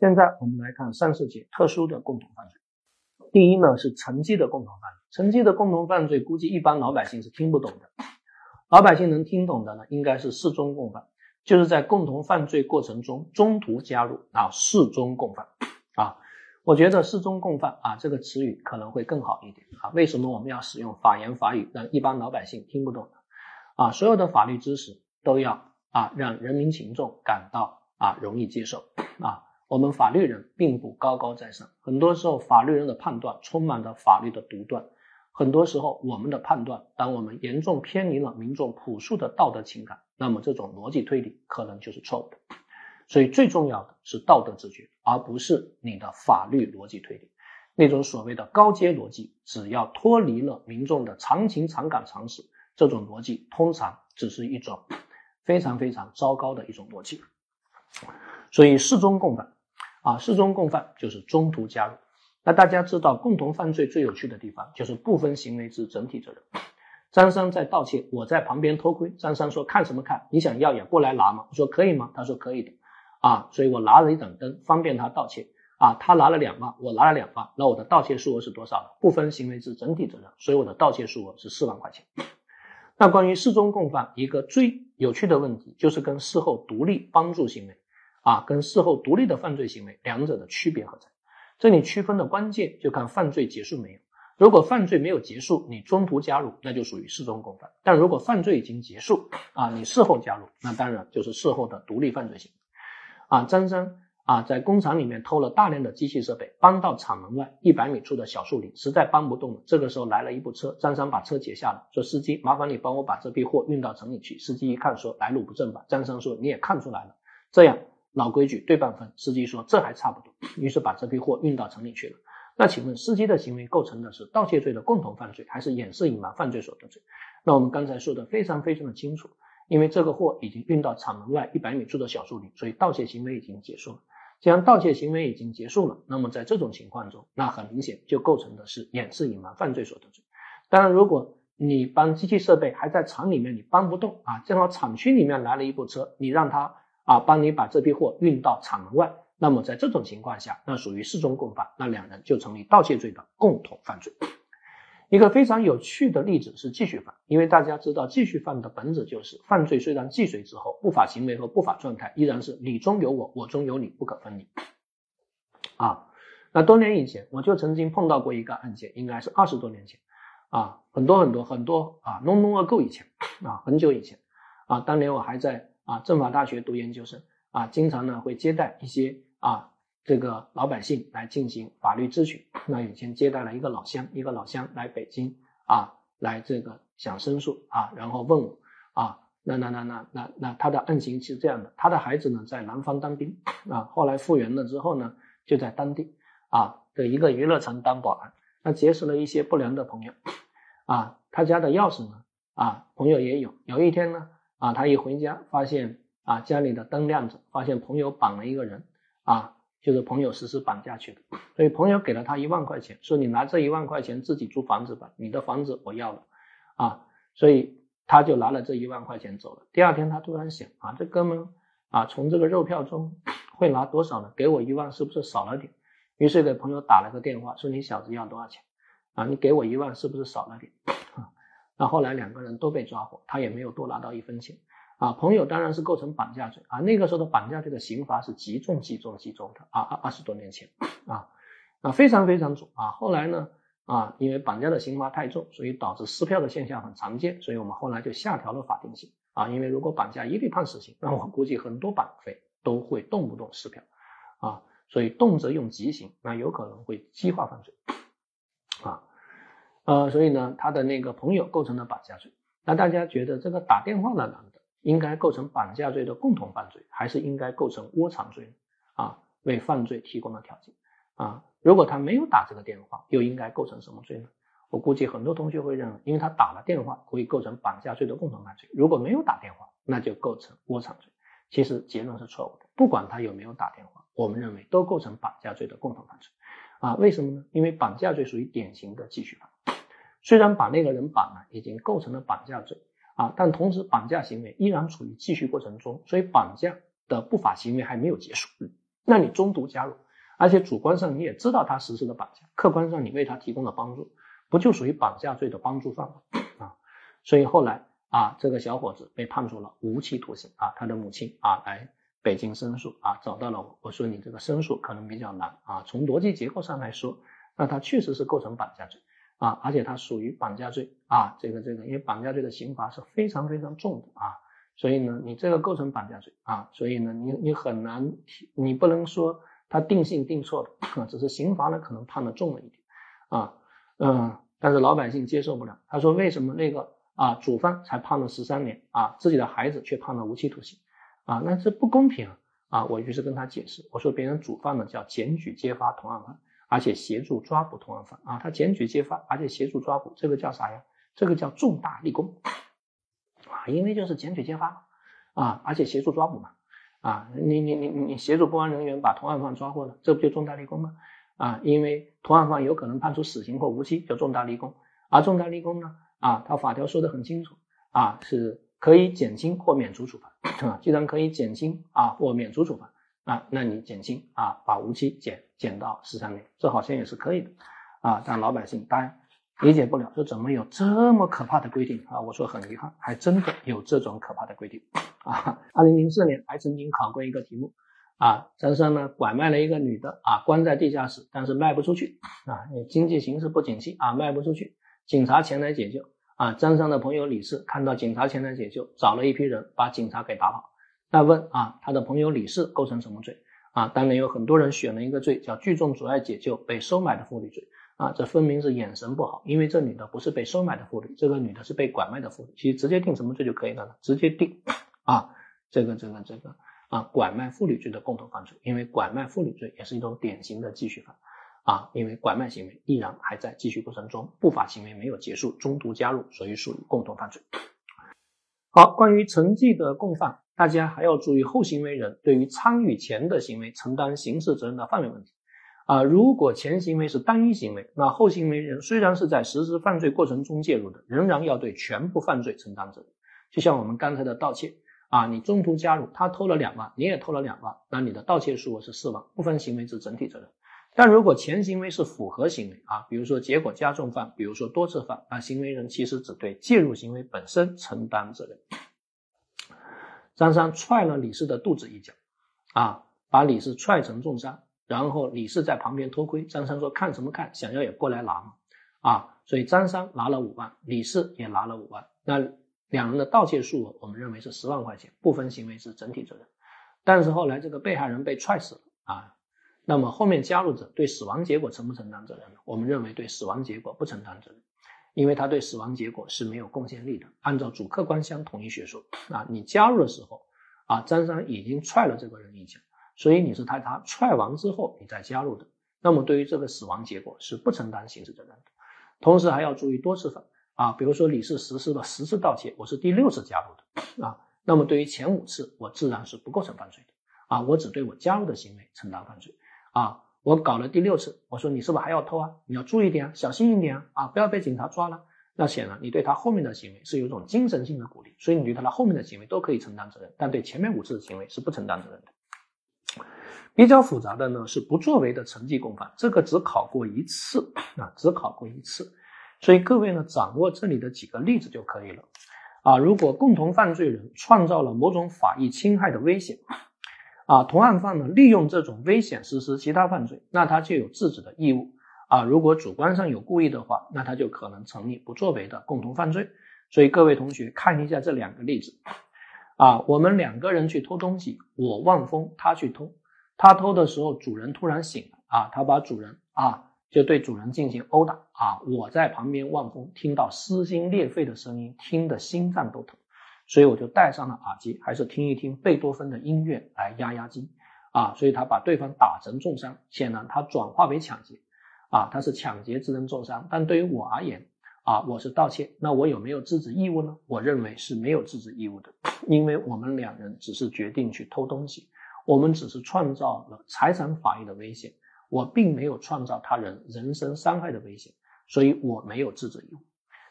现在我们来看三十起特殊的共同犯罪。第一呢是乘机的共同犯罪，乘机的共同犯罪估计一般老百姓是听不懂的，老百姓能听懂的呢应该是事中共犯，就是在共同犯罪过程中中途加入啊事中共犯啊。我觉得事中共犯啊这个词语可能会更好一点啊。为什么我们要使用法言法语让一般老百姓听不懂呢？啊，所有的法律知识都要啊让人民群众感到啊容易接受啊。我们法律人并不高高在上，很多时候法律人的判断充满着法律的独断，很多时候我们的判断，当我们严重偏离了民众朴素的道德情感，那么这种逻辑推理可能就是错误的。所以最重要的是道德自觉，而不是你的法律逻辑推理。那种所谓的高阶逻辑，只要脱离了民众的常情常感常识，这种逻辑通常只是一种非常非常糟糕的一种逻辑。所以事中共犯。啊，事中共犯就是中途加入。那大家知道，共同犯罪最有趣的地方就是部分行为之整体责任。张三在盗窃，我在旁边偷窥。张三说：“看什么看？你想要也过来拿嘛。”我说：“可以吗？”他说：“可以的。”啊，所以我拿了一盏灯，方便他盗窃。啊，他拿了两万，我拿了两万，那我的盗窃数额是多少呢？部分行为之整体责任，所以我的盗窃数额是四万块钱。那关于事中共犯，一个最有趣的问题就是跟事后独立帮助行为。啊，跟事后独立的犯罪行为两者的区别何在？这里区分的关键就看犯罪结束没有。如果犯罪没有结束，你中途加入，那就属于事中共犯；但如果犯罪已经结束，啊，你事后加入，那当然就是事后的独立犯罪行为。啊，张三啊，在工厂里面偷了大量的机器设备，搬到厂门外一百米处的小树林，实在搬不动了。这个时候来了一部车，张三把车截下了，说：“司机，麻烦你帮我把这批货运到城里去。”司机一看，说：“来路不正吧？”张三说：“你也看出来了，这样。”老规矩对半分，司机说这还差不多，于是把这批货运到城里去了。那请问司机的行为构成的是盗窃罪的共同犯罪，还是掩饰隐瞒犯罪所得罪？那我们刚才说的非常非常的清楚，因为这个货已经运到厂门外一百米处的小树林，所以盗窃行为已经结束了。既然盗窃行为已经结束了，那么在这种情况中，那很明显就构成的是掩饰隐瞒犯罪所得罪。当然，如果你搬机器设备还在厂里面，你搬不动啊，正好厂区里面来了一部车，你让他。啊，帮你把这批货运到厂门外，那么在这种情况下，那属于事中共犯，那两人就成立盗窃罪的共同犯罪。一个非常有趣的例子是继续犯，因为大家知道继续犯的本质就是犯罪虽然既遂之后，不法行为和不法状态依然是你中有我，我中有你，不可分离。啊，那多年以前我就曾经碰到过一个案件，应该是二十多年前啊，很多很多很多啊，long long ago 以前啊，很久以前啊，当年我还在。啊，政法大学读研究生啊，经常呢会接待一些啊这个老百姓来进行法律咨询。那以前接待了一个老乡，一个老乡来北京啊，来这个想申诉啊，然后问我啊，那那那那那那他的案情是这样的，他的孩子呢在南方当兵啊，后来复员了之后呢，就在当地啊的一个娱乐城当保安，那结识了一些不良的朋友啊，他家的钥匙呢啊朋友也有，有一天呢。啊，他一回家发现啊，家里的灯亮着，发现朋友绑了一个人，啊，就是朋友实施绑架去的，所以朋友给了他一万块钱，说你拿这一万块钱自己租房子吧，你的房子我要了，啊，所以他就拿了这一万块钱走了。第二天他突然想啊，这哥们啊，从这个肉票中会拿多少呢？给我一万是不是少了点？于是给朋友打了个电话，说你小子要多少钱？啊，你给我一万是不是少了点？啊 那后来两个人都被抓获，他也没有多拿到一分钱啊。朋友当然是构成绑架罪啊。那个时候的绑架罪的刑罚是极重、极重、极重的啊。二二十多年前啊，啊非常非常重啊。后来呢啊，因为绑架的刑罚太重，所以导致撕票的现象很常见，所以我们后来就下调了法定刑啊。因为如果绑架一律判死刑，那我估计很多绑匪都会动不动撕票啊，所以动辄用极刑，那有可能会激化犯罪。呃，所以呢，他的那个朋友构成了绑架罪。那大家觉得这个打电话的男的应该构成绑架罪的共同犯罪，还是应该构成窝藏罪呢？啊，为犯罪提供了条件啊。如果他没有打这个电话，又应该构成什么罪呢？我估计很多同学会认为，因为他打了电话，可以构成绑架罪的共同犯罪。如果没有打电话，那就构成窝藏罪。其实结论是错误的，不管他有没有打电话，我们认为都构成绑架罪的共同犯罪。啊，为什么呢？因为绑架罪属于典型的继续犯。虽然把那个人绑了，已经构成了绑架罪啊，但同时绑架行为依然处于继续过程中，所以绑架的不法行为还没有结束。那你中途加入，而且主观上你也知道他实施的绑架，客观上你为他提供了帮助，不就属于绑架罪的帮助犯吗？啊，所以后来啊，这个小伙子被判处了无期徒刑啊，他的母亲啊来北京申诉啊，找到了我，我说你这个申诉可能比较难啊，从逻辑结构上来说，那他确实是构成绑架罪。啊，而且它属于绑架罪啊，这个这个，因为绑架罪的刑罚是非常非常重的啊，所以呢，你这个构成绑架罪啊，所以呢，你你很难，你不能说他定性定错了，只是刑罚呢可能判的重了一点啊，嗯，但是老百姓接受不了，他说为什么那个啊主犯才判了十三年啊，自己的孩子却判了无期徒刑啊，那这不公平啊，我于是跟他解释，我说别人主犯呢叫检举揭发同案犯。而且协助抓捕同案犯啊，他检举揭发，而且协助抓捕，这个叫啥呀？这个叫重大立功啊，因为就是检举揭发啊，而且协助抓捕嘛啊，你你你你协助公安人员把同案犯抓获了，这不就重大立功吗？啊，因为同案犯有可能判处死刑或无期，叫重大立功。而重大立功呢，啊，他法条说的很清楚啊，是可以减轻或免除处罚 啊，既然可以减轻啊或免除处罚。啊，那你减轻啊，把无期减减到十三年，这好像也是可以的啊。但老百姓当然理解不了，说怎么有这么可怕的规定啊？我说很遗憾，还真的有这种可怕的规定啊。二零零四年还曾经考过一个题目啊，张三呢拐卖了一个女的啊，关在地下室，但是卖不出去啊，经济形势不景气啊，卖不出去，警察前来解救啊。张三的朋友李四看到警察前来解救，找了一批人把警察给打跑。那问啊，他的朋友李四构成什么罪啊？当然有很多人选了一个罪，叫聚众阻碍解救被收买的妇女罪啊。这分明是眼神不好，因为这女的不是被收买的妇女，这个女的是被拐卖的妇女。其实直接定什么罪就可以了，直接定 啊，这个这个这个啊，拐卖妇女罪的共同犯罪，因为拐卖妇女罪也是一种典型的继续犯啊，因为拐卖行为依然还在继续过程中，不法行为没有结束，中途加入，所以属于共同犯罪。好，关于成绩的共犯。大家还要注意后行为人对于参与前的行为承担刑事责任的范围问题啊！如果前行为是单一行为，那后行为人虽然是在实施犯罪过程中介入的，仍然要对全部犯罪承担责任。就像我们刚才的盗窃啊，你中途加入，他偷了两万，你也偷了两万，那你的盗窃数额是四万，部分行为是整体责任。但如果前行为是符合行为啊，比如说结果加重犯，比如说多次犯，那行为人其实只对介入行为本身承担责任。张三踹了李四的肚子一脚，啊，把李四踹成重伤，然后李四在旁边偷窥。张三说：“看什么看？想要也过来拿嘛。”啊，所以张三拿了五万，李四也拿了五万。那两人的盗窃数额，我们认为是十万块钱，部分行为是整体责任。但是后来这个被害人被踹死了啊，那么后面加入者对死亡结果承不承担责任呢？我们认为对死亡结果不承担责任。因为他对死亡结果是没有贡献力的。按照主客观相统一学说啊，你加入的时候啊，张三已经踹了这个人一脚，所以你是他他踹完之后你再加入的。那么对于这个死亡结果是不承担刑事责任的。同时还要注意多次犯啊，比如说你是实施了十次盗窃，我是第六次加入的啊，那么对于前五次我自然是不构成犯罪的啊，我只对我加入的行为承担犯罪啊。我搞了第六次，我说你是不是还要偷啊？你要注意点啊，小心一点啊，啊，不要被警察抓了。那显然你对他后面的行为是有一种精神性的鼓励，所以你对他的后面的行为都可以承担责任，但对前面五次的行为是不承担责任的。比较复杂的呢是不作为的成绩共犯，这个只考过一次啊，只考过一次，所以各位呢掌握这里的几个例子就可以了啊。如果共同犯罪人创造了某种法益侵害的危险。啊，同案犯呢，利用这种危险实施其他犯罪，那他就有制止的义务啊。如果主观上有故意的话，那他就可能成立不作为的共同犯罪。所以各位同学看一下这两个例子啊，我们两个人去偷东西，我望风，他去偷，他偷的时候主人突然醒了啊，他把主人啊就对主人进行殴打啊，我在旁边望风，听到撕心裂肺的声音，听得心脏都疼。所以我就戴上了耳机，还是听一听贝多芬的音乐来压压惊啊！所以他把对方打成重伤，显然他转化为抢劫啊，他是抢劫致人重伤。但对于我而言啊，我是盗窃，那我有没有制止义务呢？我认为是没有制止义务的，因为我们两人只是决定去偷东西，我们只是创造了财产法益的危险，我并没有创造他人人身伤害的危险，所以我没有制止义务。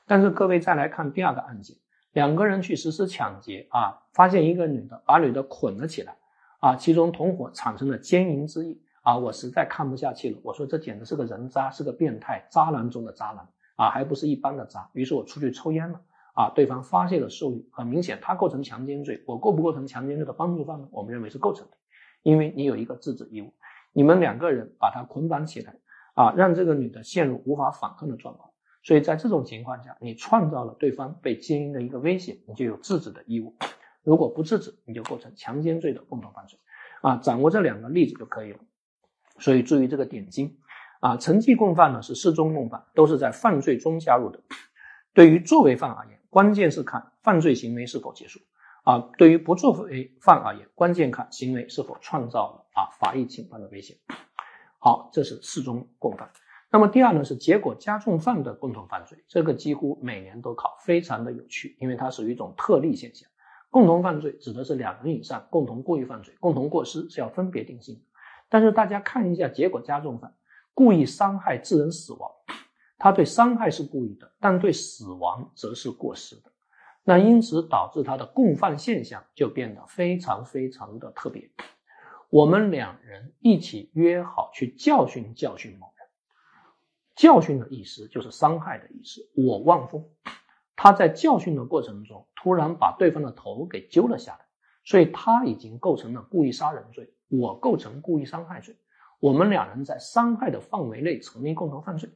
但是各位再来看第二个案件。两个人去实施抢劫啊，发现一个女的把女的捆了起来啊，其中同伙产生了奸淫之意啊，我实在看不下去了，我说这简直是个人渣，是个变态，渣男中的渣男啊，还不是一般的渣。于是我出去抽烟了啊，对方发泄了兽欲，很明显他构成强奸罪，我构不构成强奸罪的帮助犯呢？我们认为是构成的，因为你有一个制止义务，你们两个人把他捆绑起来啊，让这个女的陷入无法反抗的状况，所以在这种情况下，你创造了对方被奸淫的一个危险，你就有制止的义务。如果不制止，你就构成强奸罪的共同犯罪，啊，掌握这两个例子就可以了。所以注意这个点睛，啊，成绩共犯呢是事中共犯，都是在犯罪中加入的。对于作为犯而言，关键是看犯罪行为是否结束，啊，对于不作为犯而言，关键看行为是否创造了啊法益侵犯的危险。好，这是事中共犯。那么第二呢是结果加重犯的共同犯罪，这个几乎每年都考，非常的有趣，因为它属于一种特例现象。共同犯罪指的是两人以上共同故意犯罪，共同过失是要分别定性的。但是大家看一下结果加重犯，故意伤害致人死亡，他对伤害是故意的，但对死亡则是过失的。那因此导致他的共犯现象就变得非常非常的特别。我们两人一起约好去教训教训某，教训的意思就是伤害的意思。我望风。他在教训的过程中，突然把对方的头给揪了下来，所以他已经构成了故意杀人罪，我构成故意伤害罪，我们两人在伤害的范围内成立共同犯罪。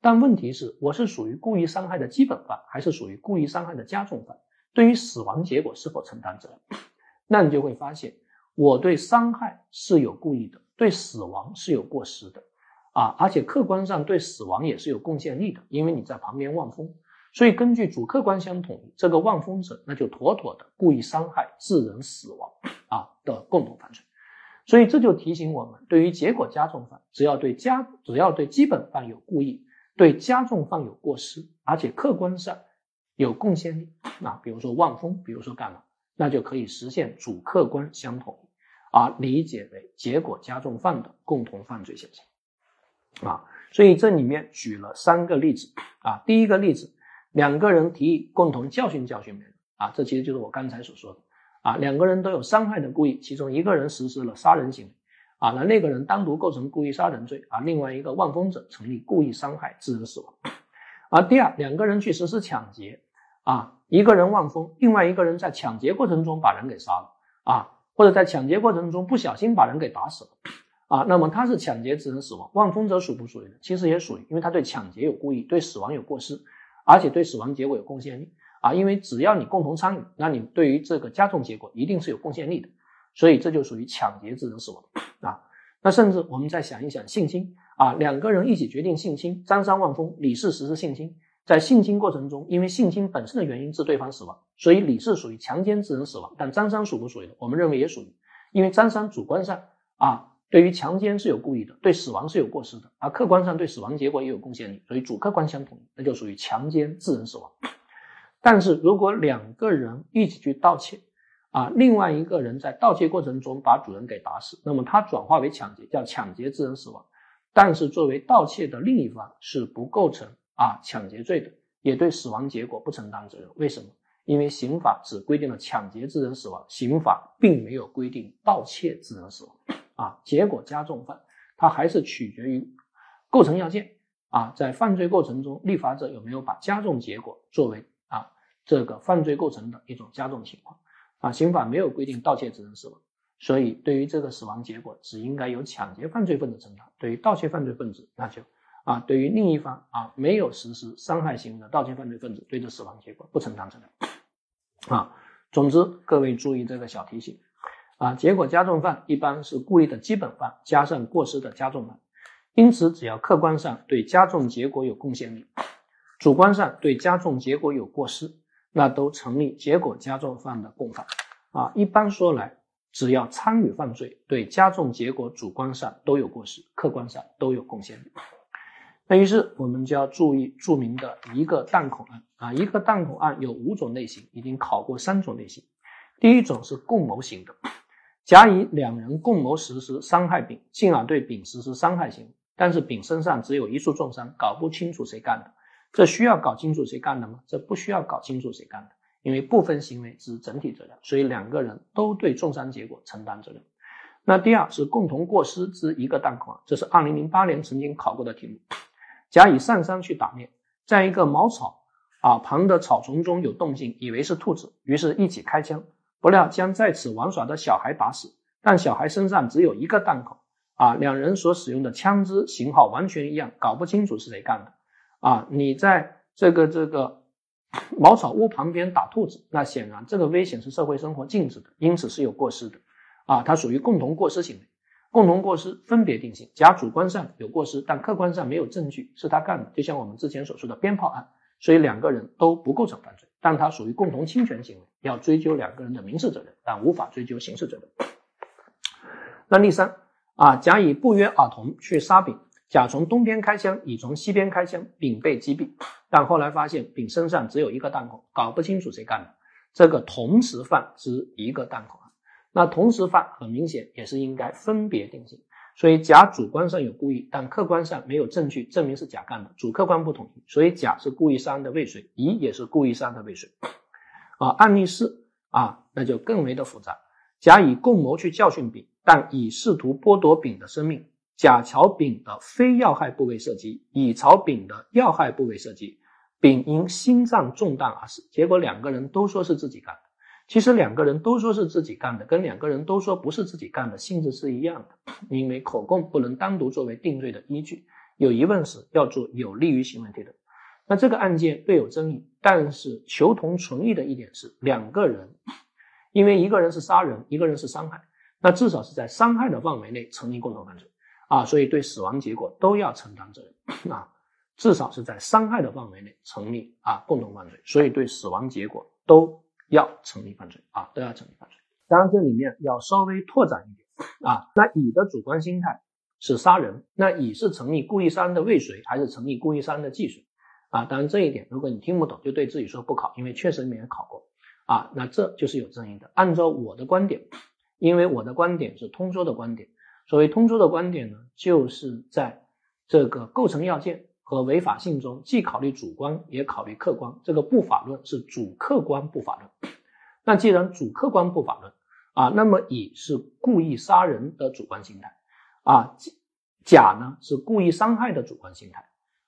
但问题是，我是属于故意伤害的基本犯，还是属于故意伤害的加重犯？对于死亡结果是否承担责任？那你就会发现，我对伤害是有故意的，对死亡是有过失的，啊，而且客观上对死亡也是有贡献力的，因为你在旁边望风。所以，根据主客观相统一，这个望风者那就妥妥的故意伤害致人死亡啊的共同犯罪。所以这就提醒我们，对于结果加重犯，只要对加只要对基本犯有故意，对加重犯有过失，而且客观上有贡献力啊，比如说望风，比如说干嘛，那就可以实现主客观相统一，而理解为结果加重犯的共同犯罪现象啊。所以这里面举了三个例子啊，第一个例子。两个人提议共同教训教训别人啊，这其实就是我刚才所说的啊，两个人都有伤害的故意，其中一个人实施了杀人行为啊，那那个人单独构成故意杀人罪啊，另外一个望风者成立故意伤害致人死亡。而第二，两个人去实施抢劫啊，一个人望风，另外一个人在抢劫过程中把人给杀了啊，或者在抢劫过程中不小心把人给打死了啊，那么他是抢劫致人死亡，望风者属不属于呢？其实也属于，因为他对抢劫有故意，对死亡有过失。而且对死亡结果有贡献力啊，因为只要你共同参与，那你对于这个加重结果一定是有贡献力的，所以这就属于抢劫致人死亡啊。那甚至我们再想一想性侵啊，两个人一起决定性侵，张三望风，李四实施性侵，在性侵过程中，因为性侵本身的原因致对方死亡，所以李四属于强奸致人死亡，但张三属不属于呢？我们认为也属于，因为张三主观上啊。对于强奸是有故意的，对死亡是有过失的，而客观上对死亡结果也有贡献力，所以主客观相同，那就属于强奸致人死亡。但是如果两个人一起去盗窃，啊，另外一个人在盗窃过程中把主人给打死，那么他转化为抢劫，叫抢劫致人死亡。但是作为盗窃的另一方是不构成啊抢劫罪的，也对死亡结果不承担责任。为什么？因为刑法只规定了抢劫致人死亡，刑法并没有规定盗窃致人死亡。啊，结果加重犯，它还是取决于构成要件啊，在犯罪过程中，立法者有没有把加重结果作为啊这个犯罪构成的一种加重情况啊？刑法没有规定盗窃致人死亡，所以对于这个死亡结果，只应该由抢劫犯罪分子承担；对于盗窃犯罪分子，那就啊，对于另一方啊没有实施伤害行为的盗窃犯罪分子，对这死亡结果不承担责任 啊。总之，各位注意这个小提醒。啊，结果加重犯一般是故意的基本犯加上过失的加重犯，因此只要客观上对加重结果有贡献力，主观上对加重结果有过失，那都成立结果加重犯的共犯。啊，一般说来，只要参与犯罪，对加重结果主观上都有过失，客观上都有贡献力。那于是我们就要注意著名的一个弹孔案啊，一个弹孔案有五种类型，已经考过三种类型，第一种是共谋型的。甲乙两人共谋实施伤害丙，进而对丙实施伤害行为，但是丙身上只有一处重伤，搞不清楚谁干的。这需要搞清楚谁干的吗？这不需要搞清楚谁干的，因为部分行为是整体责任，所以两个人都对重伤结果承担责任。那第二是共同过失之一个弹孔，这是二零零八年曾经考过的题目。甲乙上山去打猎，在一个茅草啊旁的草丛中有动静，以为是兔子，于是一起开枪，不料将在此玩耍的小孩打死，但小孩身上只有一个弹孔啊，两人所使用的枪支型号完全一样，搞不清楚是谁干的啊。你在这个这个茅草屋旁边打兔子，那显然这个危险是社会生活禁止的，因此是有过失的啊，它属于共同过失行为。共同过失分别定性，甲主观上有过失，但客观上没有证据是他干的，就像我们之前所说的鞭炮案，所以两个人都不构成犯罪，但他属于共同侵权行为，要追究两个人的民事责任，但无法追究刑事责任。那第三啊，甲乙不约而同去杀丙，甲从东边开枪，乙从西边开枪，丙被击毙，但后来发现丙身上只有一个弹孔，搞不清楚谁干的，这个同时犯之一个弹孔。那同时犯很明显也是应该分别定性，所以甲主观上有故意，但客观上没有证据证明是甲干的，主客观不统一，所以甲是故意杀人的未遂，乙也是故意杀人的未遂。啊，案例四啊，那就更为的复杂。甲乙共谋去教训丙，但乙试图剥夺丙的生命，甲朝丙的非要害部位射击，乙朝丙的要害部位射击，丙因心脏中弹而死。结果两个人都说是自己干的。其实两个人都说是自己干的，跟两个人都说不是自己干的性质是一样的，因为口供不能单独作为定罪的依据，有疑问时要做有利于行为推论。那这个案件略有争议，但是求同存异的一点是，两个人，因为一个人是杀人，一个人是伤害，那至少是在伤害的范围内成立共同犯罪啊，所以对死亡结果都要承担责任啊，至少是在伤害的范围内成立啊共同犯罪，所以对死亡结果都。要成立犯罪啊，都要成立犯罪。当然，这里面要稍微拓展一点啊。那乙的主观心态是杀人，那乙是成立故意杀人的未遂，还是成立故意杀人的既遂啊？当然，这一点如果你听不懂，就对自己说不考，因为确实里面考过啊。那这就是有争议的。按照我的观点，因为我的观点是通说的观点，所谓通说的观点呢，就是在这个构成要件。和违法性中，既考虑主观，也考虑客观。这个不法论是主客观不法论。那既然主客观不法论啊，那么乙是故意杀人的主观心态啊，甲呢是故意伤害的主观心态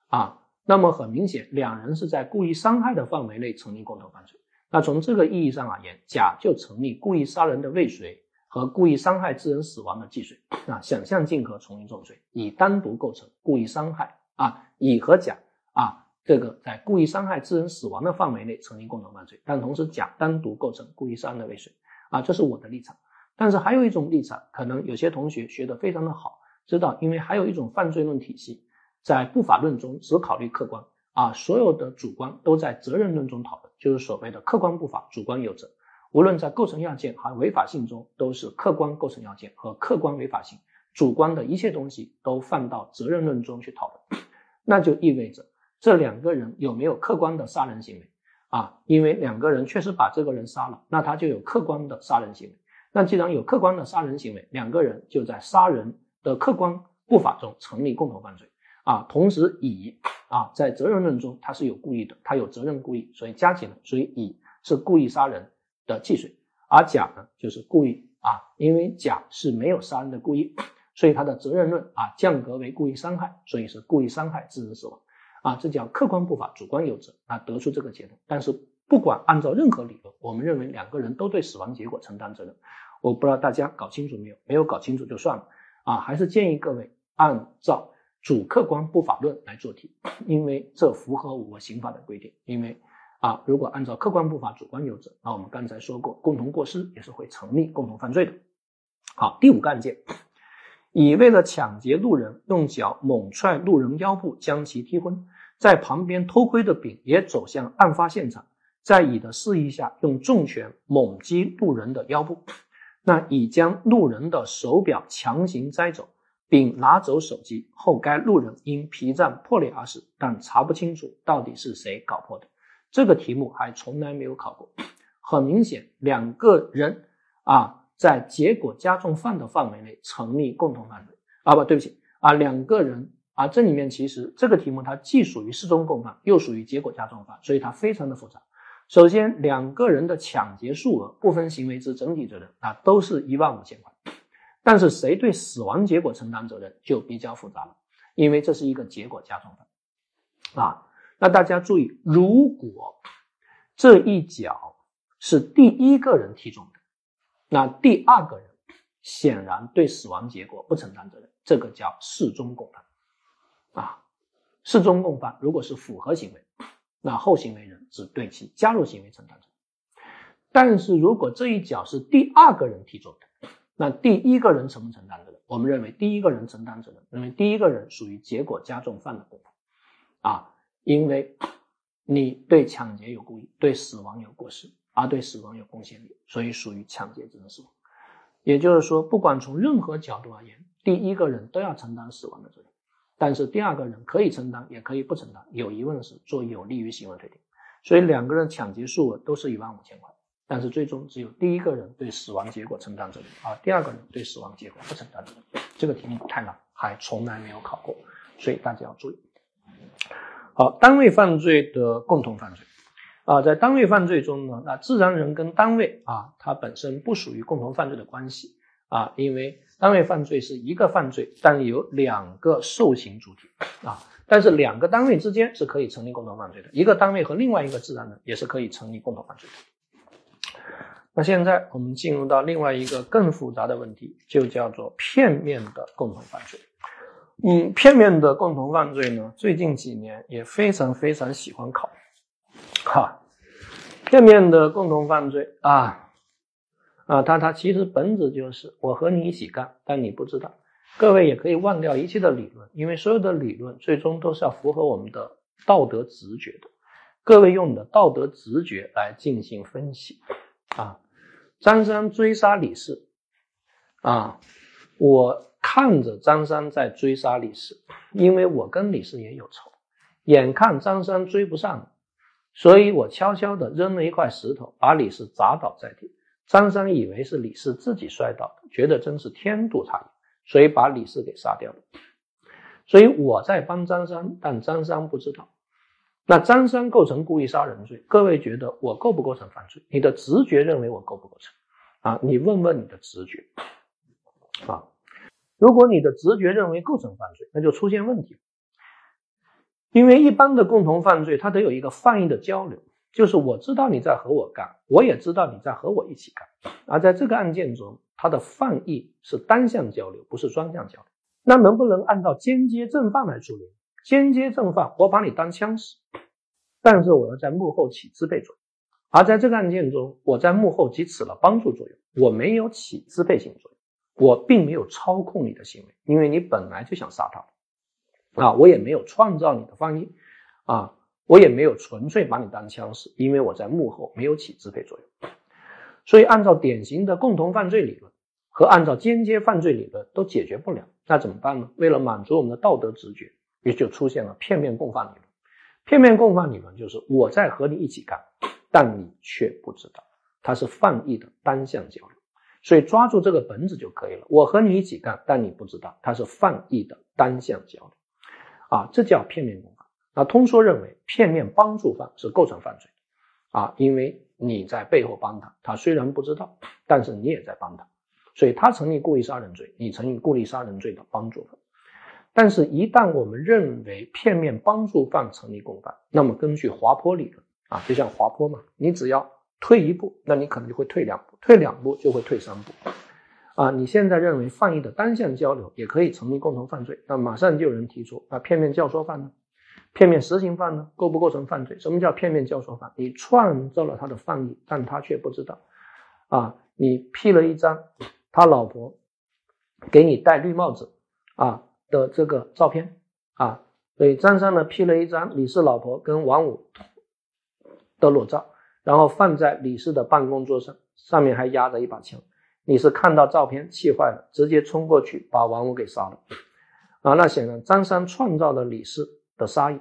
啊。那么很明显，两人是在故意伤害的范围内成立共同犯罪。那从这个意义上而言，甲就成立故意杀人的未遂和故意伤害致人死亡的既遂啊。想象竞合从一重罪，乙单独构成故意伤害。啊，乙和甲啊，这个在故意伤害致人死亡的范围内成立共同犯罪，但同时甲单独构成故意杀人的未遂啊，这是我的立场。但是还有一种立场，可能有些同学学得非常的好，知道，因为还有一种犯罪论体系，在不法论中只考虑客观啊，所有的主观都在责任论中讨论，就是所谓的客观不法，主观有责。无论在构成要件还违法性中，都是客观构成要件和客观违法性，主观的一切东西都放到责任论中去讨论。那就意味着这两个人有没有客观的杀人行为啊？因为两个人确实把这个人杀了，那他就有客观的杀人行为。那既然有客观的杀人行为，两个人就在杀人的客观不法中成立共同犯罪啊。同时，乙啊在责任论中他是有故意的，他有责任故意，所以加起来，所以乙是故意杀人的既遂，而甲呢就是故意啊，因为甲是没有杀人的故意。所以他的责任论啊降格为故意伤害，所以是故意伤害致人死亡啊，这叫客观不法，主观有责啊，得出这个结论。但是不管按照任何理论，我们认为两个人都对死亡结果承担责任。我不知道大家搞清楚没有？没有搞清楚就算了啊，还是建议各位按照主客观不法论来做题，因为这符合我刑法的规定。因为啊，如果按照客观不法，主观有责，那我们刚才说过，共同过失也是会成立共同犯罪的。好，第五个案件。乙为了抢劫路人，用脚猛踹路人腰部，将其踢昏。在旁边偷窥的丙也走向案发现场，在乙的示意下，用重拳猛击路人的腰部。那乙将路人的手表强行摘走，丙拿走手机后，该路人因皮绽破裂而死，但查不清楚到底是谁搞破的。这个题目还从来没有考过。很明显，两个人啊。在结果加重犯的范围内成立共同犯罪啊不对不起啊两个人啊这里面其实这个题目它既属于事中共犯又属于结果加重犯，所以它非常的复杂。首先两个人的抢劫数额不分行为之整体责任啊都是一万五千块，但是谁对死亡结果承担责任就比较复杂了，因为这是一个结果加重犯啊。那大家注意，如果这一脚是第一个人踢中的，那第二个人显然对死亡结果不承担责任，这个叫事中共犯啊。事中共犯如果是符合行为，那后行为人只对其加入行为承担责任。但是如果这一脚是第二个人踢中的，那第一个人承不承担责任？我们认为第一个人承担责任，认为第一个人属于结果加重犯的部分啊，因为你对抢劫有故意，对死亡有过失，而对死亡有贡献力，所以属于抢劫致人死亡。也就是说，不管从任何角度而言，第一个人都要承担死亡的责任，但是第二个人可以承担，也可以不承担。有疑问时做有利于行为推定。所以两个人抢劫数额都是一万五千块。但是最终只有第一个人对死亡结果承担责任，而第二个人对死亡结果不承担责任。这个题目太难，还从来没有考过，所以大家要注意。好，单位犯罪的共同犯罪啊，在单位犯罪中呢，那自然人跟单位啊，它本身不属于共同犯罪的关系啊，因为单位犯罪是一个犯罪，但有两个受刑主体啊，但是两个单位之间是可以成立共同犯罪的，一个单位和另外一个自然人也是可以成立共同犯罪的。那现在我们进入到另外一个更复杂的问题，就叫做片面的共同犯罪。嗯，片面的共同犯罪呢，最近几年也非常非常喜欢考。哈，片面的共同犯罪啊啊，它它其实本质就是我和你一起干，但你不知道。各位也可以忘掉一切的理论，因为所有的理论最终都是要符合我们的道德直觉的。各位用你的道德直觉来进行分析啊。张三追杀李四，啊，我看着张三在追杀李四，因为我跟李四也有仇。眼看张三追不上了，所以我悄悄地扔了一块石头，把李四砸倒在地。张三以为是李四自己摔倒的，觉得真是天妒他也，所以把李四给杀掉了。所以我在帮张三，但张三不知道。那张三构成故意杀人罪，各位觉得我构不构成犯罪？你的直觉认为我构不构成？啊，你问问你的直觉。啊，如果你的直觉认为构成犯罪，那就出现问题了。因为一般的共同犯罪，它得有一个犯意的交流，就是我知道你在和我干，我也知道你在和我一起干。而在这个案件中，它的犯意是单向交流，不是双向交流。那能不能按照间接正犯来处理？间接正犯，我把你当枪使，但是我要在幕后起支配作用。而在这个案件中，我在幕后只起了帮助作用，我没有起支配性作用，我并没有操控你的行为，因为你本来就想杀他，啊，我也没有创造你的犯意，啊，我也没有纯粹把你当枪使，因为我在幕后没有起支配作用。所以，按照典型的共同犯罪理论和按照间接犯罪理论都解决不了，那怎么办呢？为了满足我们的道德直觉。也就出现了片面共犯理论。片面共犯理论就是我在和你一起干，但你却不知道，它是犯意的单向交流。所以抓住这个本质就可以了。我和你一起干，但你不知道，它是犯意的单向交流。啊，这叫片面共犯。那通说认为，片面帮助犯是构成犯罪。啊，因为你在背后帮他，他虽然不知道，但是你也在帮他，所以他成立故意杀人罪，你成立故意杀人罪的帮助犯。但是，一旦我们认为片面帮助犯成立共犯，那么根据滑坡理论啊，就像滑坡嘛，你只要退一步，那你可能就会退两步，退两步就会退三步。啊，你现在认为犯意的单向交流也可以成立共同犯罪，那马上就有人提出，啊，片面教唆犯呢？片面实行犯呢？构不构成犯罪？什么叫片面教唆犯？你创造了他的犯意，但他却不知道。啊，你 P 了一张他老婆给你戴绿帽子，啊。的这个照片啊，所以张三呢 P 了一张李四老婆跟王五的裸照，然后放在李四的办公桌上，上面还压着一把枪。李四看到照片气坏了，直接冲过去把王五给杀了。啊，那显然张三创造了李四的杀意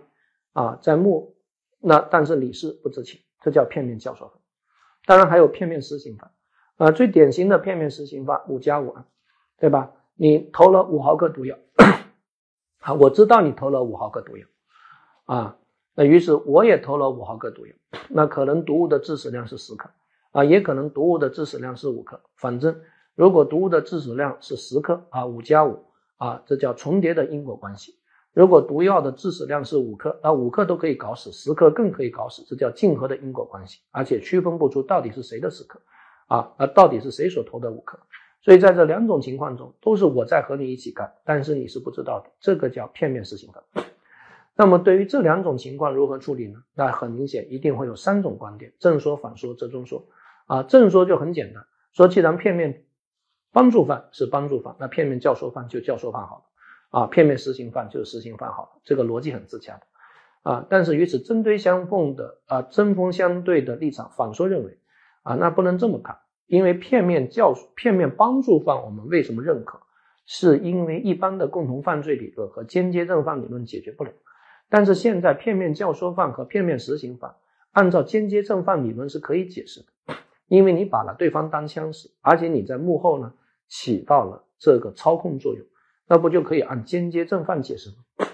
啊，在幕那但是李四不知情，这叫片面教唆犯。当然还有片面实行犯啊，最典型的片面实行犯五加五案，对吧？你投了五毫克毒药。啊，我知道你投了五毫克毒药，啊，那于是我也投了五毫克毒药，那可能毒物的致死量是十克，啊，也可能毒物的致死量是五克，反正如果毒物的致死量是十克啊，五加五啊，这叫重叠的因果关系。如果毒药的致死量是五克，那五克都可以搞死，十克更可以搞死，这叫竞合的因果关系，而且区分不出到底是谁的十克啊，那到底是谁所投的五克？所以在这两种情况中，都是我在和你一起干，但是你是不知道的，这个叫片面实行犯。那么对于这两种情况如何处理呢？那很明显，一定会有三种观点：正说、反说、折中说。啊，正说就很简单，说既然片面帮助犯是帮助犯，那片面教唆犯就教唆犯好了。啊，片面实行犯就是实行犯好了，这个逻辑很自洽的。啊，但是与此针对相奉的啊针锋相对的立场，反说认为，啊，那不能这么看，因为片面教片面帮助犯我们为什么认可？是因为一般的共同犯罪理论和间接正犯理论解决不了。但是现在片面教唆犯和片面实行犯，按照间接正犯理论是可以解释的，因为你把了对方当枪使，而且你在幕后呢起到了这个操控作用。那不就可以按间接正犯解释吗？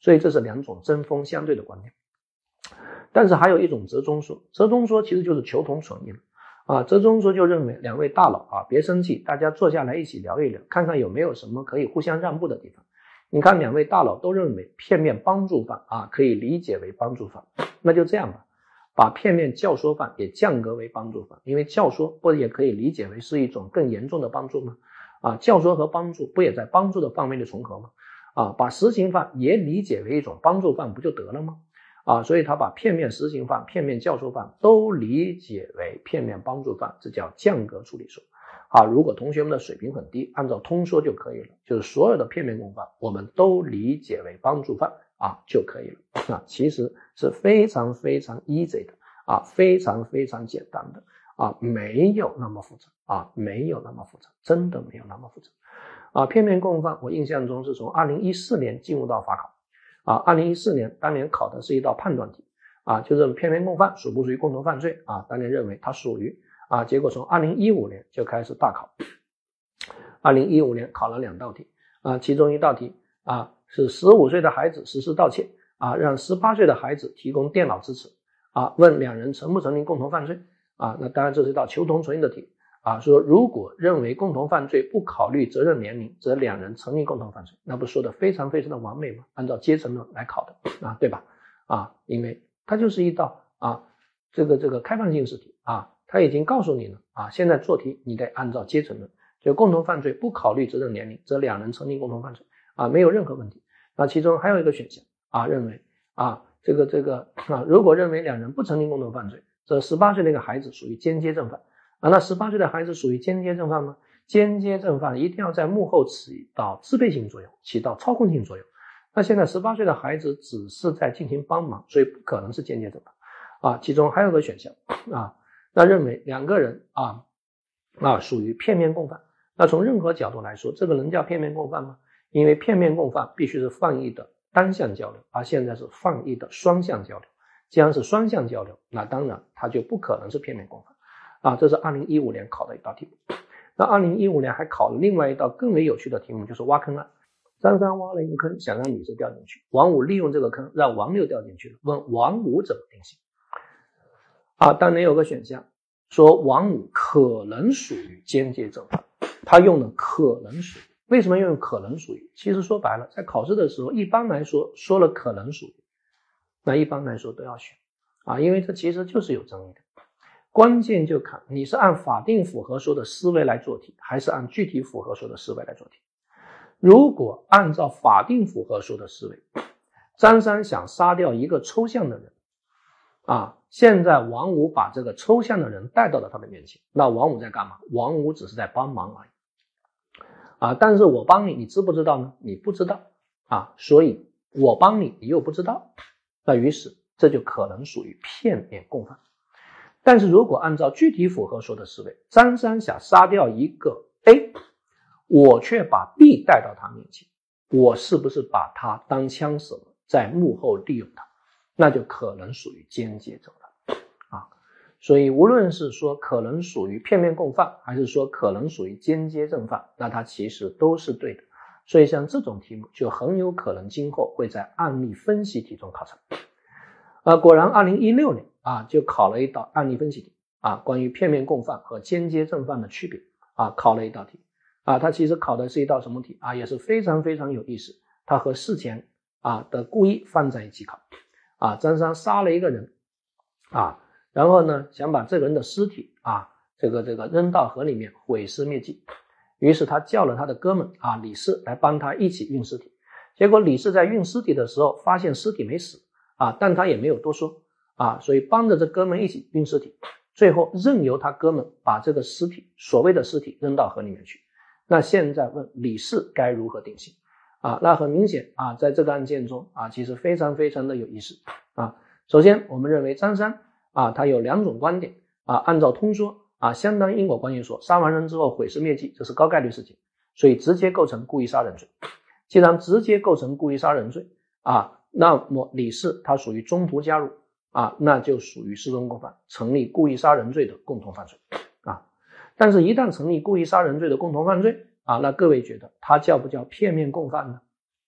所以这是两种针锋相对的观点。但是还有一种折中说，折中说其实就是求同存异了啊。折中说就认为两位大佬啊，别生气，大家坐下来一起聊一聊，看看有没有什么可以互相让步的地方。你看两位大佬都认为片面帮助犯啊可以理解为帮助犯，那就这样吧，把片面教唆犯也降格为帮助犯，因为教唆不也可以理解为是一种更严重的帮助吗？啊，教唆和帮助不也在帮助的范围内重合吗？啊，把实行犯也理解为一种帮助犯不就得了吗？啊，所以他把片面实行犯、片面教唆犯都理解为片面帮助犯，这叫降格处理说。啊，如果同学们的水平很低，按照通说就可以了，就是所有的片面共犯我们都理解为帮助犯啊就可以了。啊，其实是非常非常 easy 的啊，非常非常简单的。啊，没有那么复杂啊，没有那么复杂，真的没有那么复杂啊。片面共犯，我印象中是从二零一四年进入到法考啊。二零一四年当年考的是一道判断题啊，就是片面共犯属不属于共同犯罪啊？当年认为它属于啊，结果从二零一五年就开始大考。二零一五年考了两道题啊，其中一道题啊是十五岁的孩子实施盗窃啊，让十八岁的孩子提供电脑支持啊，问两人成不成立共同犯罪。啊，那当然这是一道求同存异的题啊。说如果认为共同犯罪不考虑责任年龄，则两人成立共同犯罪，那不说的非常非常的完美吗？按照阶层论来考的啊，对吧？啊，因为它就是一道啊，这个这个开放性试题啊，他已经告诉你了啊，现在做题你得按照阶层论，就共同犯罪不考虑责任年龄，则两人成立共同犯罪啊，没有任何问题。那其中还有一个选项啊，认为啊，这个这个啊，如果认为两人不成立共同犯罪。这十八岁那个孩子属于间接正犯啊，那十八岁的孩子属于间接正犯吗？间接正犯一定要在幕后起到支配性作用，起到操控性作用。那现在十八岁的孩子只是在进行帮忙，所以不可能是间接正犯啊。其中还有个选项啊，那认为两个人啊啊属于片面共犯。那从任何角度来说，这个能叫片面共犯吗？因为片面共犯必须是放逸的单向交流，而现在是放逸的双向交流。既然是双向交流，那当然它就不可能是片面共犯啊！这是二零一五年考的一道题目。那二零一五年还考了另外一道更为有趣的题目，就是挖坑案。张三挖了一个坑，想让女士掉进去，王五利用这个坑让王六掉进去了，问王五怎么定性？啊，当年有个选项说王五可能属于间接正犯，他用了可能属。为什么用可能属于？其实说白了，在考试的时候，一般来说说了可能属于。那一般来说都要选啊，因为这其实就是有争议的。关键就看你是按法定符合说的思维来做题，还是按具体符合说的思维来做题。如果按照法定符合说的思维，张三想杀掉一个抽象的人啊，现在王五把这个抽象的人带到了他的面前，那王五在干嘛？王五只是在帮忙而已啊。但是我帮你，你知不知道呢？你不知道啊，所以我帮你，你又不知道。那于是这就可能属于片面共犯，但是如果按照具体符合说的思维，张三想杀掉一个 A，我却把 B 带到他面前，我是不是把他当枪使了，在幕后利用他？那就可能属于间接正犯。所以无论是说可能属于片面共犯，还是说可能属于间接正犯，那它其实都是对的。所以像这种题目就很有可能今后会在案例分析题中考察。呃，果然，二零一六年啊就考了一道案例分析题啊，关于片面共犯和间接正犯的区别啊考了一道题啊，他其实考的是一道什么题啊，也是非常非常有意思，他和事前啊的故意放在一起考啊，张三杀了一个人啊，然后呢想把这个人的尸体啊这个这个扔到河里面毁尸灭迹，于是他叫了他的哥们啊李四来帮他一起运尸体，结果李四在运尸体的时候发现尸体没死啊，但他也没有多说。啊，所以帮着这哥们一起运尸体，最后任由他哥们把这个尸体，所谓的尸体扔到河里面去。那现在问李四该如何定性？啊，那很明显啊，在这个案件中啊，其实非常非常的有意思啊。首先，我们认为张三啊，他有两种观点啊，按照通说啊，相当因果关系说，杀完人之后毁尸灭迹，这是高概率事情，所以直接构成故意杀人罪。既然直接构成故意杀人罪啊，那么李四他属于中途加入。啊，那就属于失踪共犯，成立故意杀人罪的共同犯罪啊。但是，一旦成立故意杀人罪的共同犯罪啊，那各位觉得他叫不叫片面共犯呢？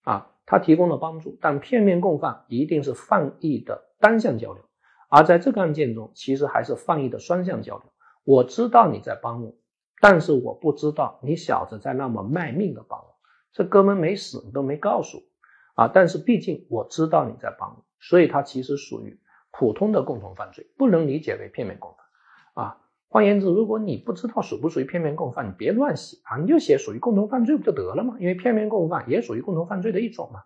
啊，他提供了帮助，但片面共犯一定是犯意的单向交流，而在这个案件中，其实还是犯意的双向交流。我知道你在帮我，但是我不知道你小子在那么卖命的帮我。这哥们没死，你都没告诉我啊。但是毕竟我知道你在帮我，所以他其实属于。普通的共同犯罪不能理解为片面共犯啊。换言之，如果你不知道属不属于片面共犯，你别乱写啊，你就写属于共同犯罪不就得了吗？因为片面共犯也属于共同犯罪的一种嘛。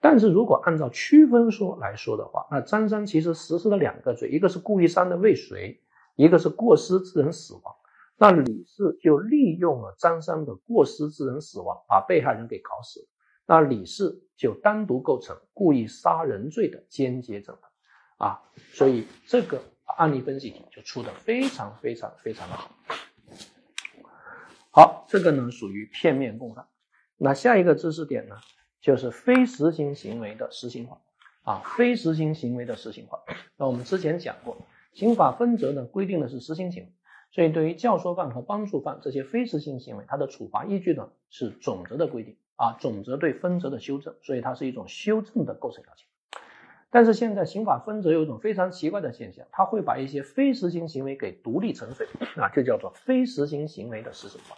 但是如果按照区分说来说的话，那张三其实实施了两个罪，一个是故意杀人未遂，一个是过失致人死亡。那李四就利用了张三的过失致人死亡，把被害人给搞死了。那李四就单独构成故意杀人罪的间接正犯。啊，所以这个案例分析题就出的非常非常非常的好。好，这个呢属于片面共犯。那下一个知识点呢，就是非实行行为的实行化。啊，非实行行为的实行化。那我们之前讲过，刑法分则呢规定的是实行行为，所以对于教唆犯和帮助犯这些非实行行为，它的处罚依据呢是总则的规定。啊，总则对分则的修正，所以它是一种修正的构成要件。但是现在刑法分则有一种非常奇怪的现象，它会把一些非实行行为给独立成罪，啊，就叫做非实行行为的实行化，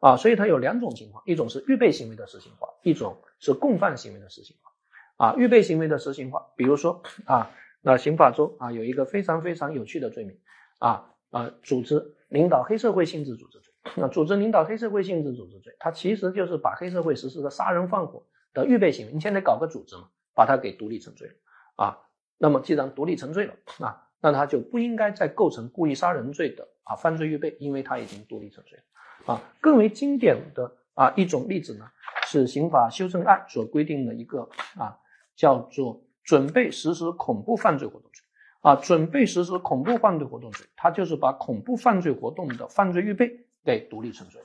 啊，所以它有两种情况，一种是预备行为的实行化，一种是共犯行为的实行化，啊，预备行为的实行化，比如说啊，那刑法中啊有一个非常非常有趣的罪名，啊啊，组织领导黑社会性质组织罪，那组织领导黑社会性质组织罪，它其实就是把黑社会实施的杀人放火的预备行为，你先得搞个组织嘛，把它给独立成罪了。啊，那么既然独立成罪了啊，那他就不应该再构成故意杀人罪的啊犯罪预备，因为他已经独立成罪了。啊。更为经典的啊一种例子呢，是刑法修正案所规定的一个啊叫做准备实施恐怖犯罪活动罪啊，准备实施恐怖犯罪活动罪，它就是把恐怖犯罪活动的犯罪预备给独立成罪。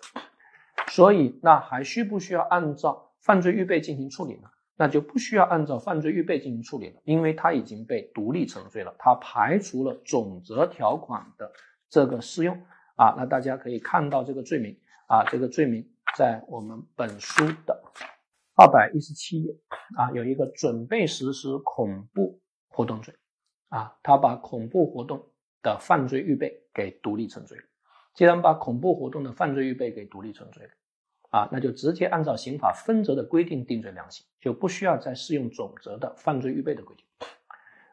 所以那还需不需要按照犯罪预备进行处理呢？那就不需要按照犯罪预备进行处理了，因为它已经被独立成罪了，它排除了总则条款的这个适用啊。那大家可以看到这个罪名啊，这个罪名在我们本书的二百一十七页啊，有一个准备实施恐怖活动罪啊，他把恐怖活动的犯罪预备给独立成罪了。既然把恐怖活动的犯罪预备给独立成罪了。啊，那就直接按照刑法分则的规定定罪量刑，就不需要再适用总则的犯罪预备的规定。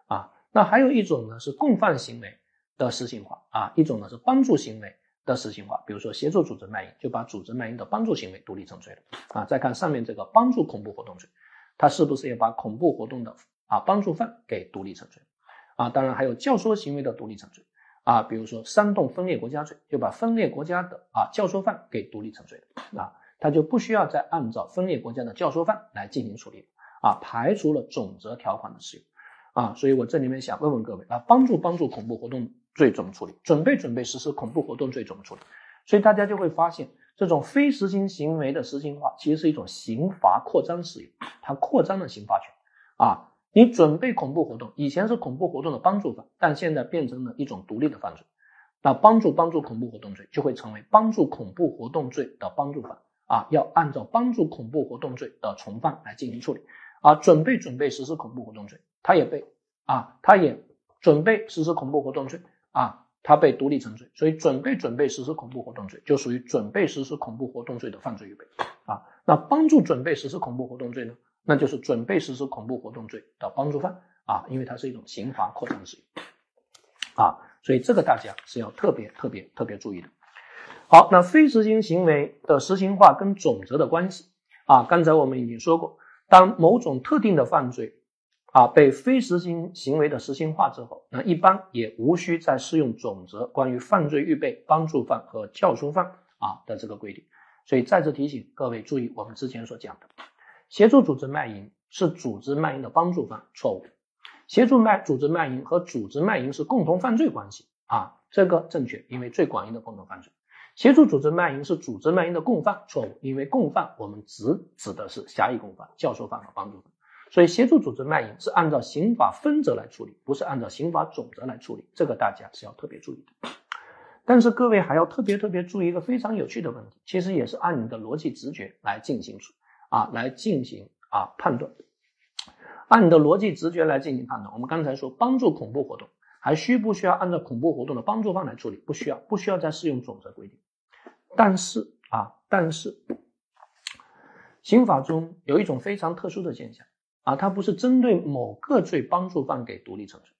啊，那还有一种呢是共犯行为的实行化啊，一种呢是帮助行为的实行化，比如说协助组织卖淫，就把组织卖淫的帮助行为独立成罪了。啊，再看上面这个帮助恐怖活动罪，它是不是也把恐怖活动的啊帮助犯给独立成罪？啊，当然还有教唆行为的独立成罪。啊，比如说煽动分裂国家罪，就把分裂国家的啊教唆犯给独立成罪了啊。他就不需要再按照分裂国家的教唆犯来进行处理啊，排除了总则条款的适用啊，所以我这里面想问问各位啊，帮助帮助恐怖活动罪怎么处理？准备准备实施恐怖活动罪怎么处理？所以大家就会发现，这种非实行行为的实行化，其实是一种刑罚扩张适用，它扩张了刑罚权啊。你准备恐怖活动，以前是恐怖活动的帮助犯，但现在变成了一种独立的犯罪，那帮助帮助恐怖活动罪就会成为帮助恐怖活动罪的帮助犯。啊，要按照帮助恐怖活动罪的从犯来进行处理。啊，准备准备实施恐怖活动罪，他也被啊，他也准备实施恐怖活动罪啊，他被独立成罪，所以准备准备实施恐怖活动罪就属于准备实施恐怖活动罪的犯罪预备啊。那帮助准备实施恐怖活动罪呢，那就是准备实施恐怖活动罪的帮助犯啊，因为它是一种刑罚扩张使用啊，所以这个大家是要特别特别特别注意的。好，那非实行行为的实行化跟总则的关系啊，刚才我们已经说过，当某种特定的犯罪。啊，被非实行行为的实行化之后，那一般也无需再适用总则关于犯罪预备、帮助犯和教唆犯啊的这个规定。所以再次提醒各位注意，我们之前所讲的，协助组织卖淫是组织卖淫的帮助犯，错误；协助卖组织卖淫和组织卖淫是共同犯罪关系啊，这个正确，因为最广义的共同犯罪。协助组织卖淫是组织卖淫的共犯，错误，因为共犯我们只指的是狭义共犯、教唆犯和帮助犯。所以，协助组织卖淫是按照刑法分则来处理，不是按照刑法总则来处理，这个大家是要特别注意的。但是，各位还要特别特别注意一个非常有趣的问题，其实也是按你的逻辑直觉来进行啊，来进行啊判断。按你的逻辑直觉来进行判断。我们刚才说，帮助恐怖活动，还需不需要按照恐怖活动的帮助方来处理？不需要，不需要再适用总则规定。但是啊，但是，刑法中有一种非常特殊的现象。啊，它不是针对某个罪帮助犯给独立成罪，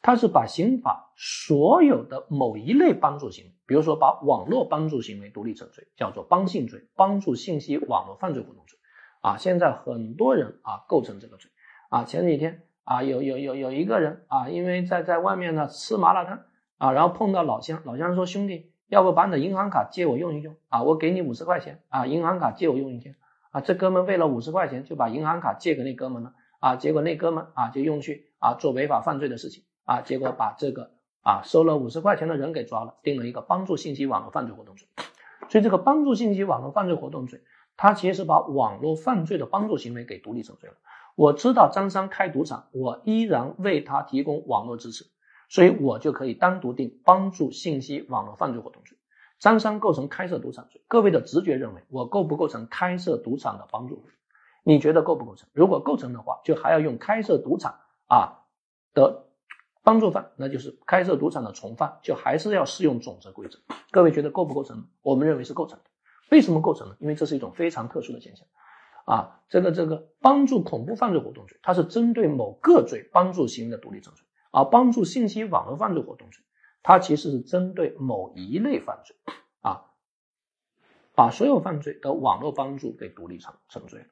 它是把刑法所有的某一类帮助行为，比如说把网络帮助行为独立成罪，叫做帮信罪，帮助信息网络犯罪活动罪。啊，现在很多人啊构成这个罪。啊，前几天啊有有有有一个人啊，因为在在外面呢吃麻辣烫啊，然后碰到老乡，老乡说兄弟，要不把你的银行卡借我用一用啊，我给你五十块钱啊，银行卡借我用一天。啊，这哥们为了五十块钱就把银行卡借给那哥们了啊，结果那哥们啊就用去啊做违法犯罪的事情啊，结果把这个啊收了五十块钱的人给抓了，定了一个帮助信息网络犯罪活动罪。所以这个帮助信息网络犯罪活动罪，它其实是把网络犯罪的帮助行为给独立成罪了。我知道张三开赌场，我依然为他提供网络支持，所以我就可以单独定帮助信息网络犯罪活动罪。张三构成开设赌场罪，各位的直觉认为我构不构成开设赌场的帮助？你觉得构不构成？如果构成的话，就还要用开设赌场啊的帮助犯，那就是开设赌场的从犯，就还是要适用总则规则。各位觉得构不构成？我们认为是构成的。为什么构成呢？因为这是一种非常特殊的现象啊。这个这个帮助恐怖犯罪活动罪，它是针对某个罪帮助行为的独立成罪，而帮助信息网络犯罪活动罪。它其实是针对某一类犯罪，啊，把所有犯罪的网络帮助给独立成成罪了，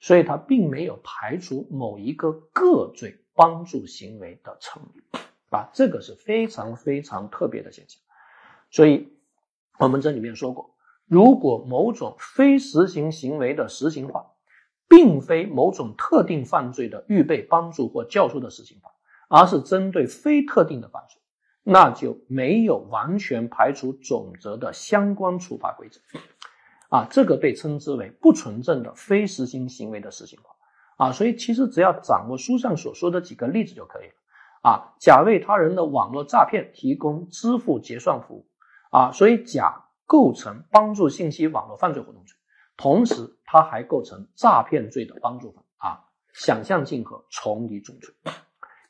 所以它并没有排除某一个个罪帮助行为的成立，啊，这个是非常非常特别的现象。所以，我们这里面说过，如果某种非实行行为的实行化，并非某种特定犯罪的预备、帮助或教唆的实行化，而是针对非特定的犯罪。那就没有完全排除总则的相关处罚规则，啊，这个被称之为不纯正的非实行行为的实行化，啊，所以其实只要掌握书上所说的几个例子就可以了，啊，甲为他人的网络诈骗提供支付结算服务，啊，所以甲构成帮助信息网络犯罪活动罪，同时他还构成诈骗罪的帮助犯，啊，想象竞合，从一重罪。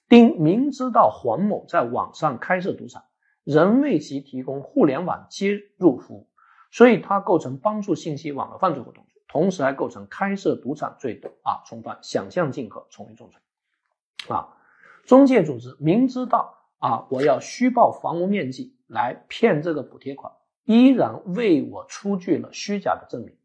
丁明知道黄某在网上开设赌场，仍为其提供互联网接入服务，所以他构成帮助信息网络犯罪活动罪，同时还构成开设赌场罪的啊从犯，想象竞合，从一重罪。啊，中介组织明知道啊我要虚报房屋面积来骗这个补贴款，依然为我出具了虚假的证明，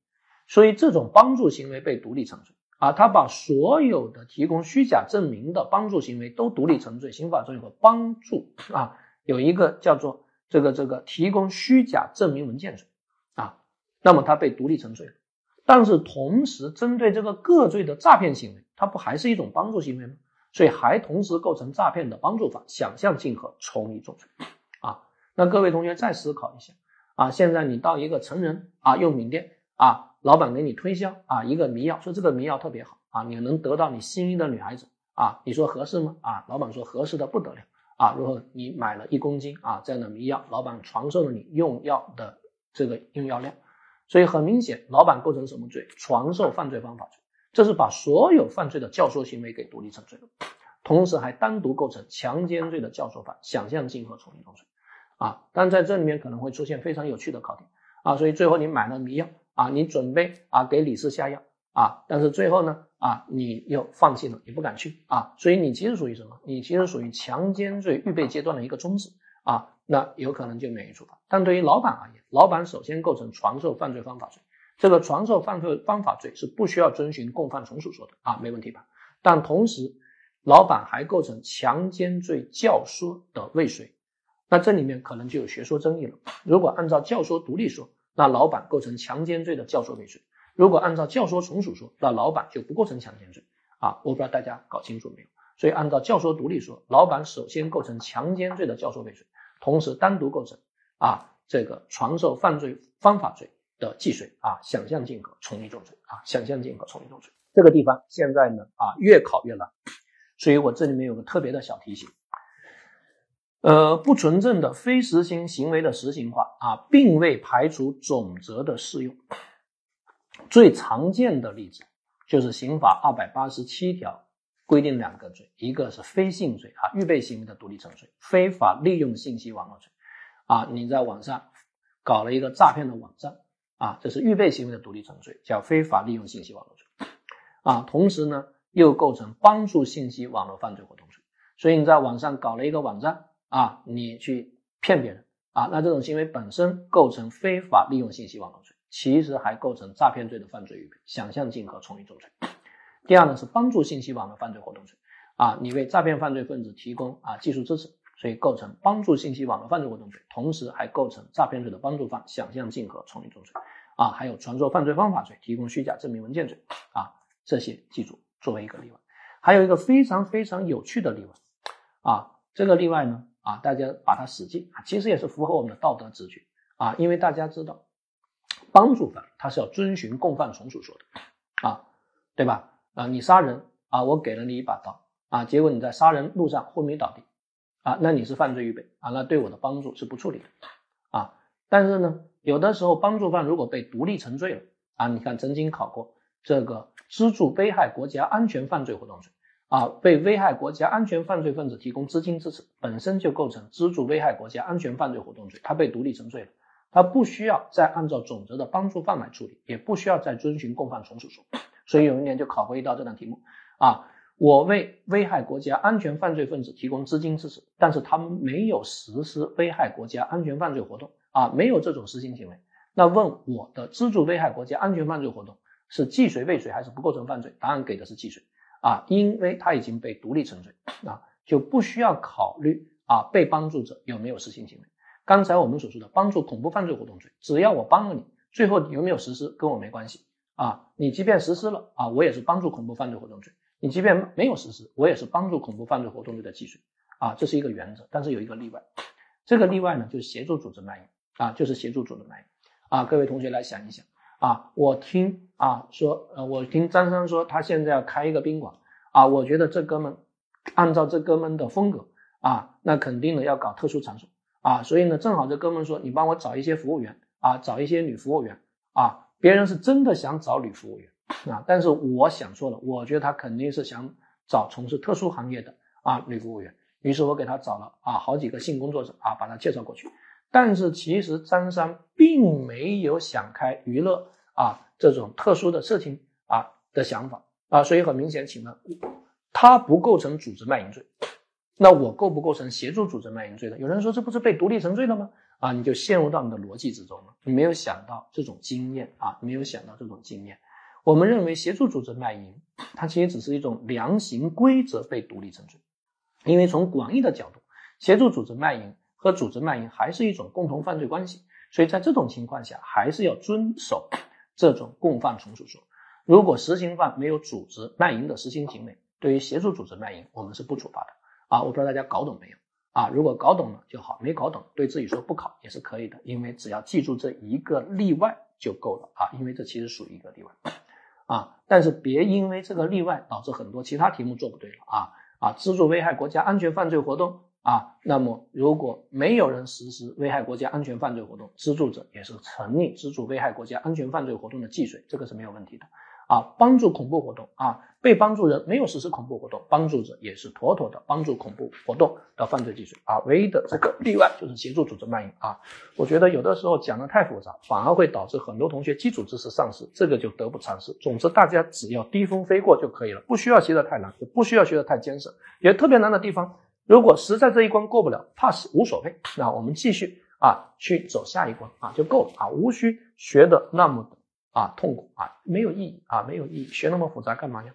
所以这种帮助行为被独立成罪。啊，他把所有的提供虚假证明的帮助行为都独立成罪。刑法中有个帮助啊，有一个叫做这个这个提供虚假证明文件罪啊，那么他被独立成罪了。但是同时针对这个个罪的诈骗行为，它不还是一种帮助行为吗？所以还同时构成诈骗的帮助法，想象竞合，从一重罪啊。那各位同学再思考一下啊，现在你到一个成人啊用品店啊。老板给你推销啊一个迷药，说这个迷药特别好啊，你能得到你心仪的女孩子啊，你说合适吗？啊，老板说合适的不得了啊。如果你买了一公斤啊这样的迷药，老板传授了你用药的这个用药量，所以很明显，老板构成什么罪？传授犯罪方法罪，这是把所有犯罪的教唆行为给独立成罪了，同时还单独构成强奸罪的教唆犯，想象竞合从一重罪啊，但在这里面可能会出现非常有趣的考点啊，所以最后你买了迷药啊，你准备啊给李四下药啊，但是最后呢啊你又放弃了，你不敢去啊，所以你其实属于什么？你其实属于强奸罪预备阶段的一个终止啊，那有可能就免于处罚。但对于老板而言，老板首先构成传授犯罪方法罪。这个传授犯罪方法罪是不需要遵循共犯从属说的啊，没问题吧？但同时，老板还构成强奸罪教唆的未遂，那这里面可能就有学说争议了。如果按照教唆独立说，那老板构成强奸罪的教唆未遂；如果按照教唆从属说，那老板就不构成强奸罪啊。我不知道大家搞清楚没有？所以按照教唆独立说，老板首先构成强奸罪的教唆未遂，同时单独构成啊这个传授犯罪方法罪。的既遂啊，想象竞合，从一重罪啊，想象竞合，从一重罪。这个地方现在呢啊，越考越难，所以我这里面有个特别的小提醒，呃，不纯正的非实行行为的实行化啊，并未排除总则的适用。最常见的例子就是刑法二百八十七条规定两个罪，一个是非信罪啊，预备行为的独立成罪，非法利用信息网络罪啊，你在网上搞了一个诈骗的网站。啊，这是预备行为的独立成罪，叫非法利用信息网络罪。啊，同时呢，又构成帮助信息网络犯罪活动罪。所以你在网上搞了一个网站啊，你去骗别人啊，那这种行为本身构成非法利用信息网络罪，其实还构成诈骗罪的犯罪预备、想象竞合、从一重罪。第二呢，是帮助信息网络犯罪活动罪。啊，你为诈骗犯罪分子提供啊技术支持。所以构成帮助信息网络犯罪活动罪，同时还构成诈骗罪的帮助犯、想象竞合、从一重罪啊，还有传授犯罪方法罪、提供虚假证明文件罪啊，这些记住作为一个例外。还有一个非常非常有趣的例外啊，这个例外呢啊，大家把它死记啊，其实也是符合我们的道德直觉啊，因为大家知道帮助犯他是要遵循共犯从属说的啊，对吧？啊，你杀人啊，我给了你一把刀啊，结果你在杀人路上昏迷倒地。啊，那你是犯罪预备啊，那对我的帮助是不处理的啊。但是呢，有的时候帮助犯如果被独立成罪了啊，你看曾经考过这个资助危害国家安全犯罪活动罪啊，被危害国家安全犯罪分子提供资金支持，本身就构成资助危害国家安全犯罪活动罪，他被独立成罪了，他不需要再按照总则的帮助犯来处理，也不需要再遵循共犯从属说，所以有一年就考过一道这道题目啊。我为危害国家安全犯罪分子提供资金支持，但是他们没有实施危害国家安全犯罪活动啊，没有这种实行行为。那问我的资助危害国家安全犯罪活动是既遂未遂还是不构成犯罪？答案给的是既遂啊，因为他已经被独立成罪 啊，就不需要考虑啊被帮助者有没有实行行为。刚才我们所说的帮助恐怖犯罪活动罪，只要我帮了你，最后有没有实施跟我没关系啊，你即便实施了啊，我也是帮助恐怖犯罪活动罪。你即便没有实施，我也是帮助恐怖犯罪活动罪的既遂啊，这是一个原则。但是有一个例外，这个例外呢，就是协助组织卖淫啊，就是协助组织卖淫啊。各位同学来想一想啊，我听啊说，呃，我听张三说他现在要开一个宾馆啊，我觉得这哥们按照这哥们的风格啊，那肯定呢要搞特殊场所啊，所以呢，正好这哥们说你帮我找一些服务员啊，找一些女服务员啊，别人是真的想找女服务员。啊，但是我想说了，我觉得他肯定是想找从事特殊行业的啊女服务员，于是我给他找了啊好几个性工作者啊，把他介绍过去。但是其实张三并没有想开娱乐啊这种特殊的事情啊的想法啊，所以很明显，请问他不构成组织卖淫罪，那我构不构成协助组织卖淫罪呢？有人说这不是被独立成罪了吗？啊，你就陷入到你的逻辑之中了，你没有想到这种经验啊，没有想到这种经验。我们认为协助组织卖淫，它其实只是一种量刑规则被独立成罪，因为从广义的角度，协助组织卖淫和组织卖淫还是一种共同犯罪关系，所以在这种情况下，还是要遵守这种共犯从属说。如果实行犯没有组织卖淫的实行行为，对于协助组织卖淫，我们是不处罚的啊！我不知道大家搞懂没有啊？如果搞懂了就好，没搞懂对自己说不考也是可以的，因为只要记住这一个例外就够了啊！因为这其实属于一个例外。啊，但是别因为这个例外导致很多其他题目做不对了啊啊！资助危害国家安全犯罪活动啊，那么如果没有人实施危害国家安全犯罪活动，资助者也是成立资助危害国家安全犯罪活动的既遂，这个是没有问题的啊，帮助恐怖活动啊，被帮助人没有实施恐怖活动，帮助者也是妥妥的帮助恐怖活动的犯罪既遂啊。唯一的这个例外就是协助组织卖淫啊。我觉得有的时候讲的太复杂，反而会导致很多同学基础知识丧失，这个就得不偿失。总之，大家只要低风飞过就可以了，不需要学的太难，也不需要学的太艰涩。也特别难的地方，如果实在这一关过不了，pass 无所谓，那我们继续啊去走下一关啊就够了啊，无需学的那么。啊，痛苦啊，没有意义啊，没有意义，学那么复杂干嘛呀？